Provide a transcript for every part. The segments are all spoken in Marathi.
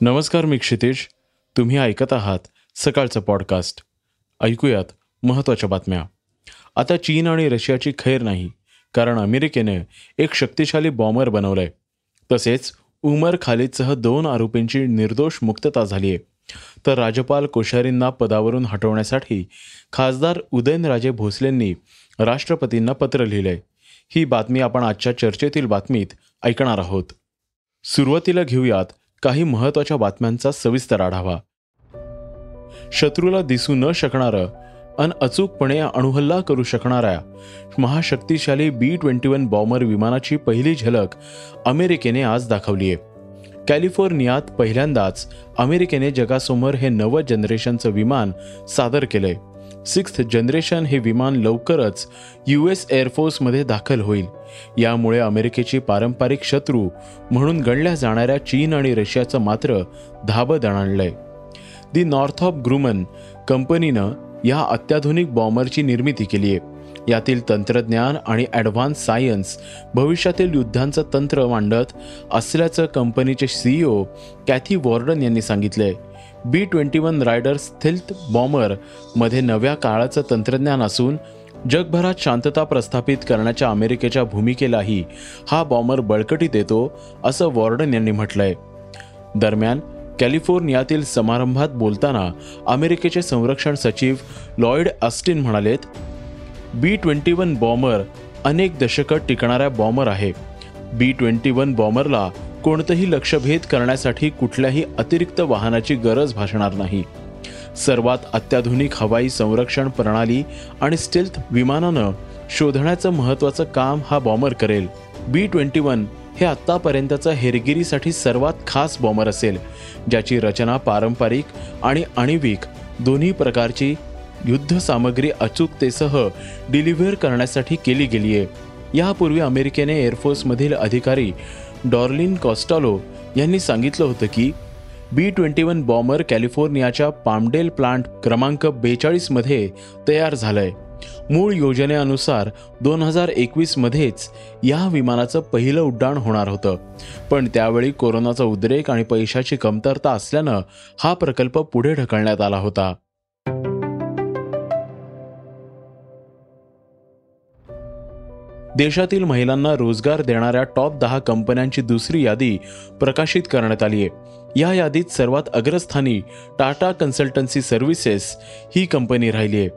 नमस्कार मी क्षितेश तुम्ही ऐकत आहात सकाळचं पॉडकास्ट ऐकूयात महत्त्वाच्या बातम्या. आता चीन आणि रशियाची खैर नाही कारण अमेरिकेने एक शक्तिशाली बॉम्बर बनवलंय. तसेच उमर खालिदसह दोन आरोपींची निर्दोष मुक्तता झाली आहे तर राज्यपाल कोश्यारींना पदावरून हटवण्यासाठी खासदार उदयनराजे भोसलेंनी राष्ट्रपतींना पत्र लिहिलंय. ही बातमी आपण आजच्या चर्चेतील बातमीत ऐकणार आहोत. सुरुवातीला घेऊयात काही महत्त्वाच्या बातम्यांचा सविस्तर आढावा. शत्रूला दिसू न शकणारं अन अचूकपणे अणुहल्ला करू शकणाऱ्या महाशक्तिशाली बी ट्वेंटी वन बॉम्बर विमानाची पहिली झलक अमेरिकेने आज दाखवली आहे कॅलिफोर्नियात पहिल्यांदाच अमेरिकेने जगासमोर हे नवं जनरेशनचं विमान सादर केलंय. सिक्स्थ जनरेशन हे विमान लवकरच यू एस एअरफोर्समध्ये दाखल होईल. यामुळे अमेरिकेची पारंपरिक शत्रू म्हणून गणल्या जाणाऱ्या चीन आणि रशियाचं मात्र धाबं दणाणलंय दी नॉर्थ ऑफ ग्रुमन कंपनीनं या अत्याधुनिक बॉम्बरची निर्मिती केली आहे. यातील तंत्रज्ञान आणि ॲडव्हान्स सायन्स भविष्यातील युद्धांचं तंत्र मांडत असल्याचं कंपनीचे सीईओ कॅथी वॉर्डन यांनी सांगितलंय. B twenty one Raider stealth बॉम्बरमध्ये नव्या काळाचं तंत्रज्ञान असून जगभरात शांतता प्रस्थापित करण्याच्या अमेरिकेच्या भूमिकेलाही हा बॉम्बर बळकटी देतो असं वॉर्डन यांनी म्हटलंय. दरम्यान कॅलिफोर्नियातील समारंभात बोलताना अमेरिकेचे संरक्षण सचिव लॉयड अस्टिन म्हणालेत बी ट्वेंटी वन बॉम्बर अनेक दशकं टिकणाऱ्या बॉम्बर आहे. बी ट्वेंटी वन बॉम्बरला कोणतंही लक्षभेद करण्यासाठी कुठल्याही अतिरिक्त वाहनाची गरज भासणार नाही. सर्वात अत्याधुनिक हवाई संरक्षण प्रणाली आणि स्टेल्थ विमानानं शोधण्याचं महत्त्वाचं काम हा बॉम्बर करेल. बी ट्वेंटी वन हे आत्तापर्यंतचं हेरगिरीसाठी सर्वात खास बॉम्बर असेल ज्याची रचना पारंपरिक आणि आणिविक दोन्ही प्रकारची युद्ध सामग्री अचूकतेसह डिलिव्हर करण्यासाठी केली गेली आहे यापूर्वी अमेरिकेने एअरफोर्समधील अधिकारी डॉर्लिन कॉस्टालो यांनी सांगितलं होतं की बी ट्वेंटी वन बॉम्बर कॅलिफोर्नियाच्या पामडेल प्लांट क्रमांक बेचाळीसमध्ये तयार झालंय. मूळ योजनेनुसार दोन हजार एकवीसमध्येच या विमानाचं पहिलं उड्डाण होणार होतं. पण त्यावेळी कोरोनाचा उद्रेक आणि पैशाची कमतरता असल्यानं हा प्रकल्प पुढे ढकलण्यात आला होता. देशातील महिलांना रोजगार देणाऱ्या टॉप दहा कंपन्यांची दुसरी यादी प्रकाशित करण्यात आली आहे. या यादीत सर्वात अग्रस्थानी टाटा कन्सल्टन्सी सर्व्हिसेस ही कंपनी राहिली आहे.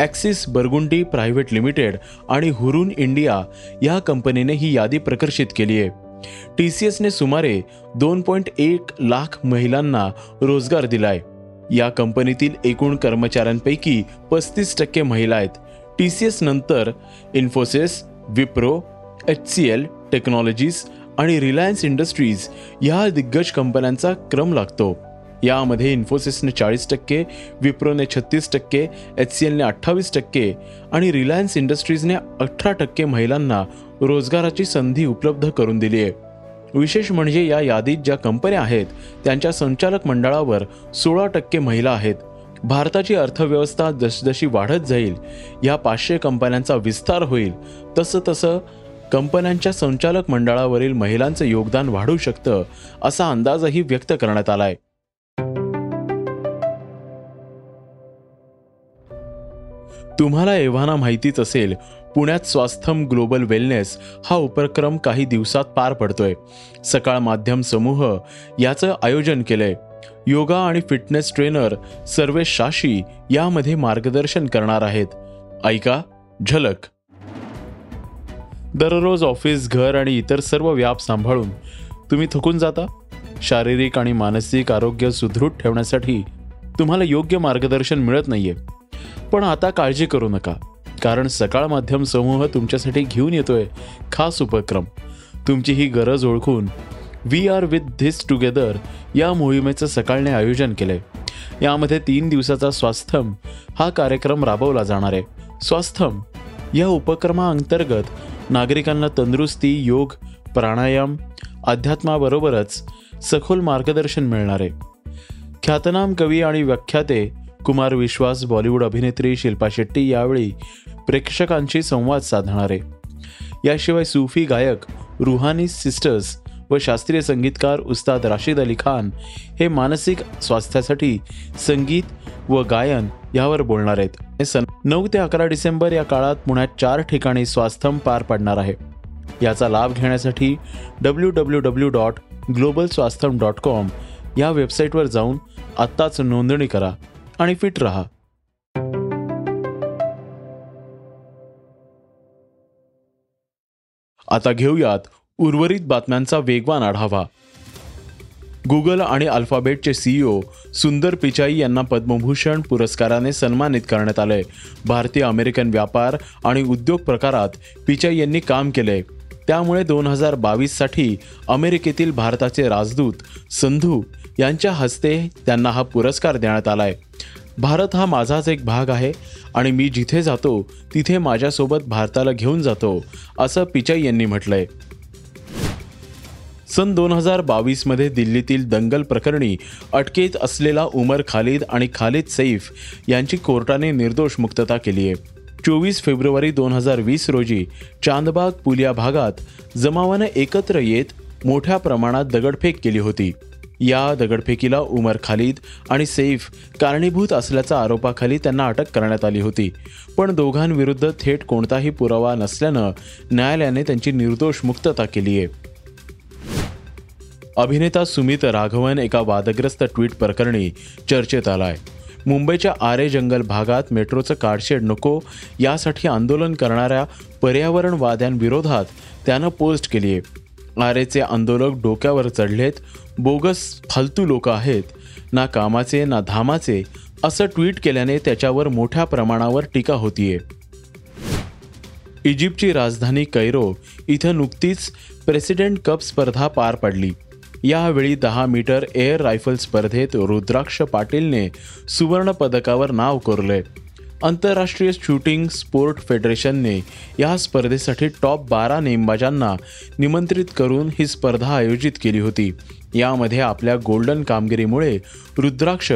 ॲक्सिस बर्गुंडी प्रायव्हेट लिमिटेड आणि हुरून इंडिया या कंपनीने ही यादी प्रकाशित केली आहे. टी सी एसने सुमारे दोन पॉईंट एक लाख महिलांना रोजगार दिलाय. या कंपनीतील एकूण कर्मचाऱ्यांपैकी पस्तीस टक्के महिला आहेत. टी सी एस नंतर Infosys Wipro H C L technologies आणि रिलायन्स इंडस्ट्रीज ह्या दिग्गज कंपन्यांचा क्रम लागतो. यामध्ये इन्फोसिसने चाळीस टक्के विप्रोने छत्तीस टक्के एच सी एलने अठ्ठावीस टक्के आणि रिलायन्स इंडस्ट्रीजने अठरा टक्के महिलांना रोजगाराची संधी उपलब्ध करून दिली आहे. विशेष म्हणजे या यादीत ज्या कंपन्या आहेत त्यांच्या संचालक मंडळावर सोळा टक्के महिला आहेत. भारताची अर्थव्यवस्था जसजशी वाढत जाईल या पाचशे कंपन्यांचा विस्तार होईल तसं तसं कंपन्यांच्या संचालक मंडळावरील महिलांचं योगदान वाढू शकतं असा अंदाजही व्यक्त करण्यात आलाय. तुम्हाला एव्हाना माहितीच असेल पुण्यात स्वास्थम ग्लोबल वेलनेस हा उपक्रम काही दिवसात पार पडतोय. सकाळ माध्यम समूह याचं आयोजन केलंय. योगा आणि फिटनेस ट्रेनर सर्वेश शाशी यामध्ये मार्गदर्शन करणार आहेत. ऐका झलक. दररोज ऑफिस घर आणि इतर सर्व व्याप सांभाळून तुम्ही थकून जाता? शारीरिक आणि मानसिक आरोग्य सुदृढ ठेवण्यासाठी तुम्हाला योग्य मार्गदर्शन मिळत नाहीये. पण आता काळजी करू नका कारण सकाळ माध्यम समूह तुमच्यासाठी घेऊन येतोय खास उपक्रम. तुमची ही गरज ओळखून we are with this together या मोहिमेचं सकाळने आयोजन केलंय. यामध्ये तीन दिवसाचा स्वास्थम हा कार्यक्रम राबवला जाणार आहे. स्वास्थम या उपक्रमाअंतर्गत नागरिकांना तंदुरुस्ती योग प्राणायाम अध्यात्माबरोबरच सखोल मार्गदर्शन मिळणार आहे. ख्यातनाम कवी आणि व्याख्याते कुमार विश्वास बॉलिवूड अभिनेत्री शिल्पा शेट्टी यावेळी प्रेक्षकांशी संवाद साधणार आहे. याशिवाय सूफी गायक रुहानी सिस्टर्स व शास्त्रीय संगीतकार उस्ताद राशिद अली खान हे मानसिक स्वास्थ्यासाठी संगीत व गायन यावर बोलणार आहेत. सन नऊ ते अकरा डिसेंबर या काळात पुण्यात चार ठिकाणी स्वास्थम पार पडणार आहे. याचा लाभ घेण्यासाठी W W W dot global Swasthyam dot com या वेबसाईटवर जाऊन आत्ताच नोंदणी करा आणि फिट रहा. आता घेऊयात उर्वरित बातम्यांचा वेगवान आढावा. गुगल आणि अल्फाबेटचे सीईओ सुंदर पिचाई यांना पद्मभूषण पुरस्काराने सन्मानित करण्यात आले भारतीय अमेरिकन व्यापार आणि उद्योग प्रकारात पिचाई यांनी काम केले त्यामुळे दोन हजार बावीससाठी अमेरिकेतील भारताचे राजदूत संधू यांच्या हस्ते त्यांना हा पुरस्कार देण्यात आलाय. भारत हा माझाच एक भाग आहे आणि मी जिथे जातो तिथे माझ्यासोबत भारताला घेऊन जातो असं पिचाई यांनी म्हटलंय. सन दोन हजार बावीसमध्ये दिल्लीतील दंगल प्रकरणी अटकेत असलेला उमर खालिद आणि खालिद सैफ यांची कोर्टाने निर्दोष मुक्तता केली आहे. चोवीस फेब्रुवारी दोन हजार वीस रोजी चांदबाग पुलिया भागात जमावानं एकत्र येत मोठ्या प्रमाणात दगडफेक केली होती. या दगडफेकीला उमर खालिद आणि सैफ कारणीभूत असल्याच्या आरोपाखाली त्यांना अटक करण्यात आली होती. पण दोघांविरुद्ध थेट कोणताही पुरावा नसल्यानं न्यायालयाने त्यांची निर्दोष मुक्तता केली आहे. अभिनेता सुमित राघवन एका वादग्रस्त ट्विट प्रकरणी चर्चेत आलाय. मुंबईच्या आरे जंगल भागात मेट्रोचं कारशेड नको यासाठी आंदोलन करणाऱ्या पर्यावरणवाद्यांविरोधात त्यानं पोस्ट केली आहे आरेचे आंदोलक डोक्यावर चढलेत बोगस फालतू लोक आहेत ना कामाचे ना धामाचे असं ट्विट केल्याने त्याच्यावर मोठ्या प्रमाणावर टीका होतीये. इजिप्तची राजधानी कैरो इथं नुकतीच प्रेसिडेंट कप स्पर्धा पार पडली. यावेळी दहा मीटर एअर रायफल स्पर्धेत रुद्राक्ष पाटीलने सुवर्णपदकावर नाव कोरले. आंतरराष्ट्रीय शूटिंग स्पोर्ट फेडरेशनने या स्पर्धेसाठी टॉप बारा नेमबाजांना निमंत्रित करून ही स्पर्धा आयोजित केली होती. यामध्ये आपल्या गोल्डन कामगिरीमुळे रुद्राक्ष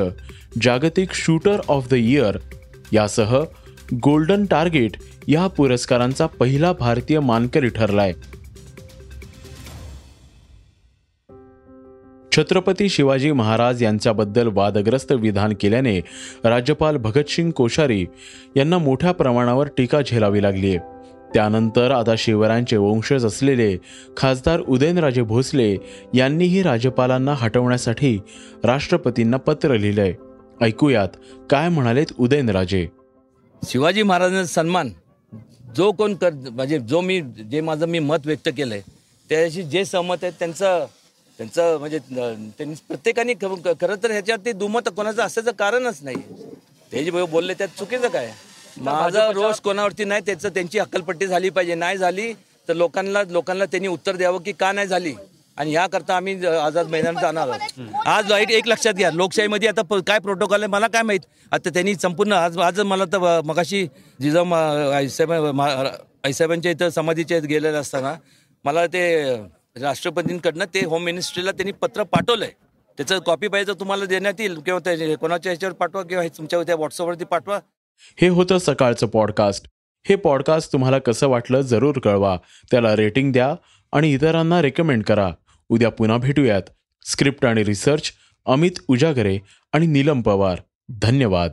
जागतिक शूटर ऑफ द इयर यासह गोल्डन टार्गेट या पुरस्कारांचा पहिला भारतीय मानकरी ठरलाय. छत्रपती शिवाजी महाराज यांच्याबद्दल वादग्रस्त विधान केल्याने राज्यपाल भगतसिंग कोश्यारी यांना मोठ्या प्रमाणावर टीका झेलावी लागली आहे. त्यानंतर आता शिवरायांचे वंशज असलेले खासदार उदयनराजे भोसले यांनीही राज्यपालांना हटवण्यासाठी राष्ट्रपतींना पत्र लिहिलंय. ऐकूयात काय म्हणालेत उदयनराजे. शिवाजी महाराजांचा सन्मान जो कोण कर म्हणजे जो मी जे माझं मी मत व्यक्त केलं आहे त्याच्याशी जे सहमत आहेत त्यांचं त्यांचं म्हणजे त्यांनी प्रत्येकाने ख- खरं तर ह्याच्यावरती दुमत कोणाचं असायचं कारणच नाही. ते जे बोलले त्यात चुकीचं काय? माझा रोष कोणावरती नाही त्याचं त्यांची हक्कलपट्टी झाली पाहिजे. नाही झाली तर लोकांना लोकांना त्यांनी उत्तर द्यावं की का नाही झाली? आणि याकरता आम्ही आझाद मैदानात जाणार आहोत. आज एक एक लक्षात घ्या. लोकशाहीमध्ये आता प- काय प्रोटोकॉल आहे मला काय माहीत? आता त्यांनी संपूर्ण आज आज मला तर मगाशी जिजाऊ मा- आईसाहेब आईसाहेबांच्या इथं समाधीच्या इथं गेलेलं असताना मला ते राष्ट्रपतींकडनं ते होम मिनिस्ट्रीला त्यांनी पत्र पाठवलंय. त्याचं कॉपी पाहिजे तुम्हाला देण्यात येईल किंवा त्या कोणाच्या ह्याच्यावर पाठवा किंवा हे तुमच्या त्या व्हॉट्सअपवरती पाठवा. हे होतं सकाळचं पॉडकास्ट हे पॉडकास्ट तुम्हाला कसं वाटलं जरूर कळवा. त्याला रेटिंग द्या आणि इतरांना रेकमेंड करा. उद्या पुन्हा भेटूयात. स्क्रिप्ट आणि रिसर्च अमित उजागरे आणि नीलम पवार. धन्यवाद.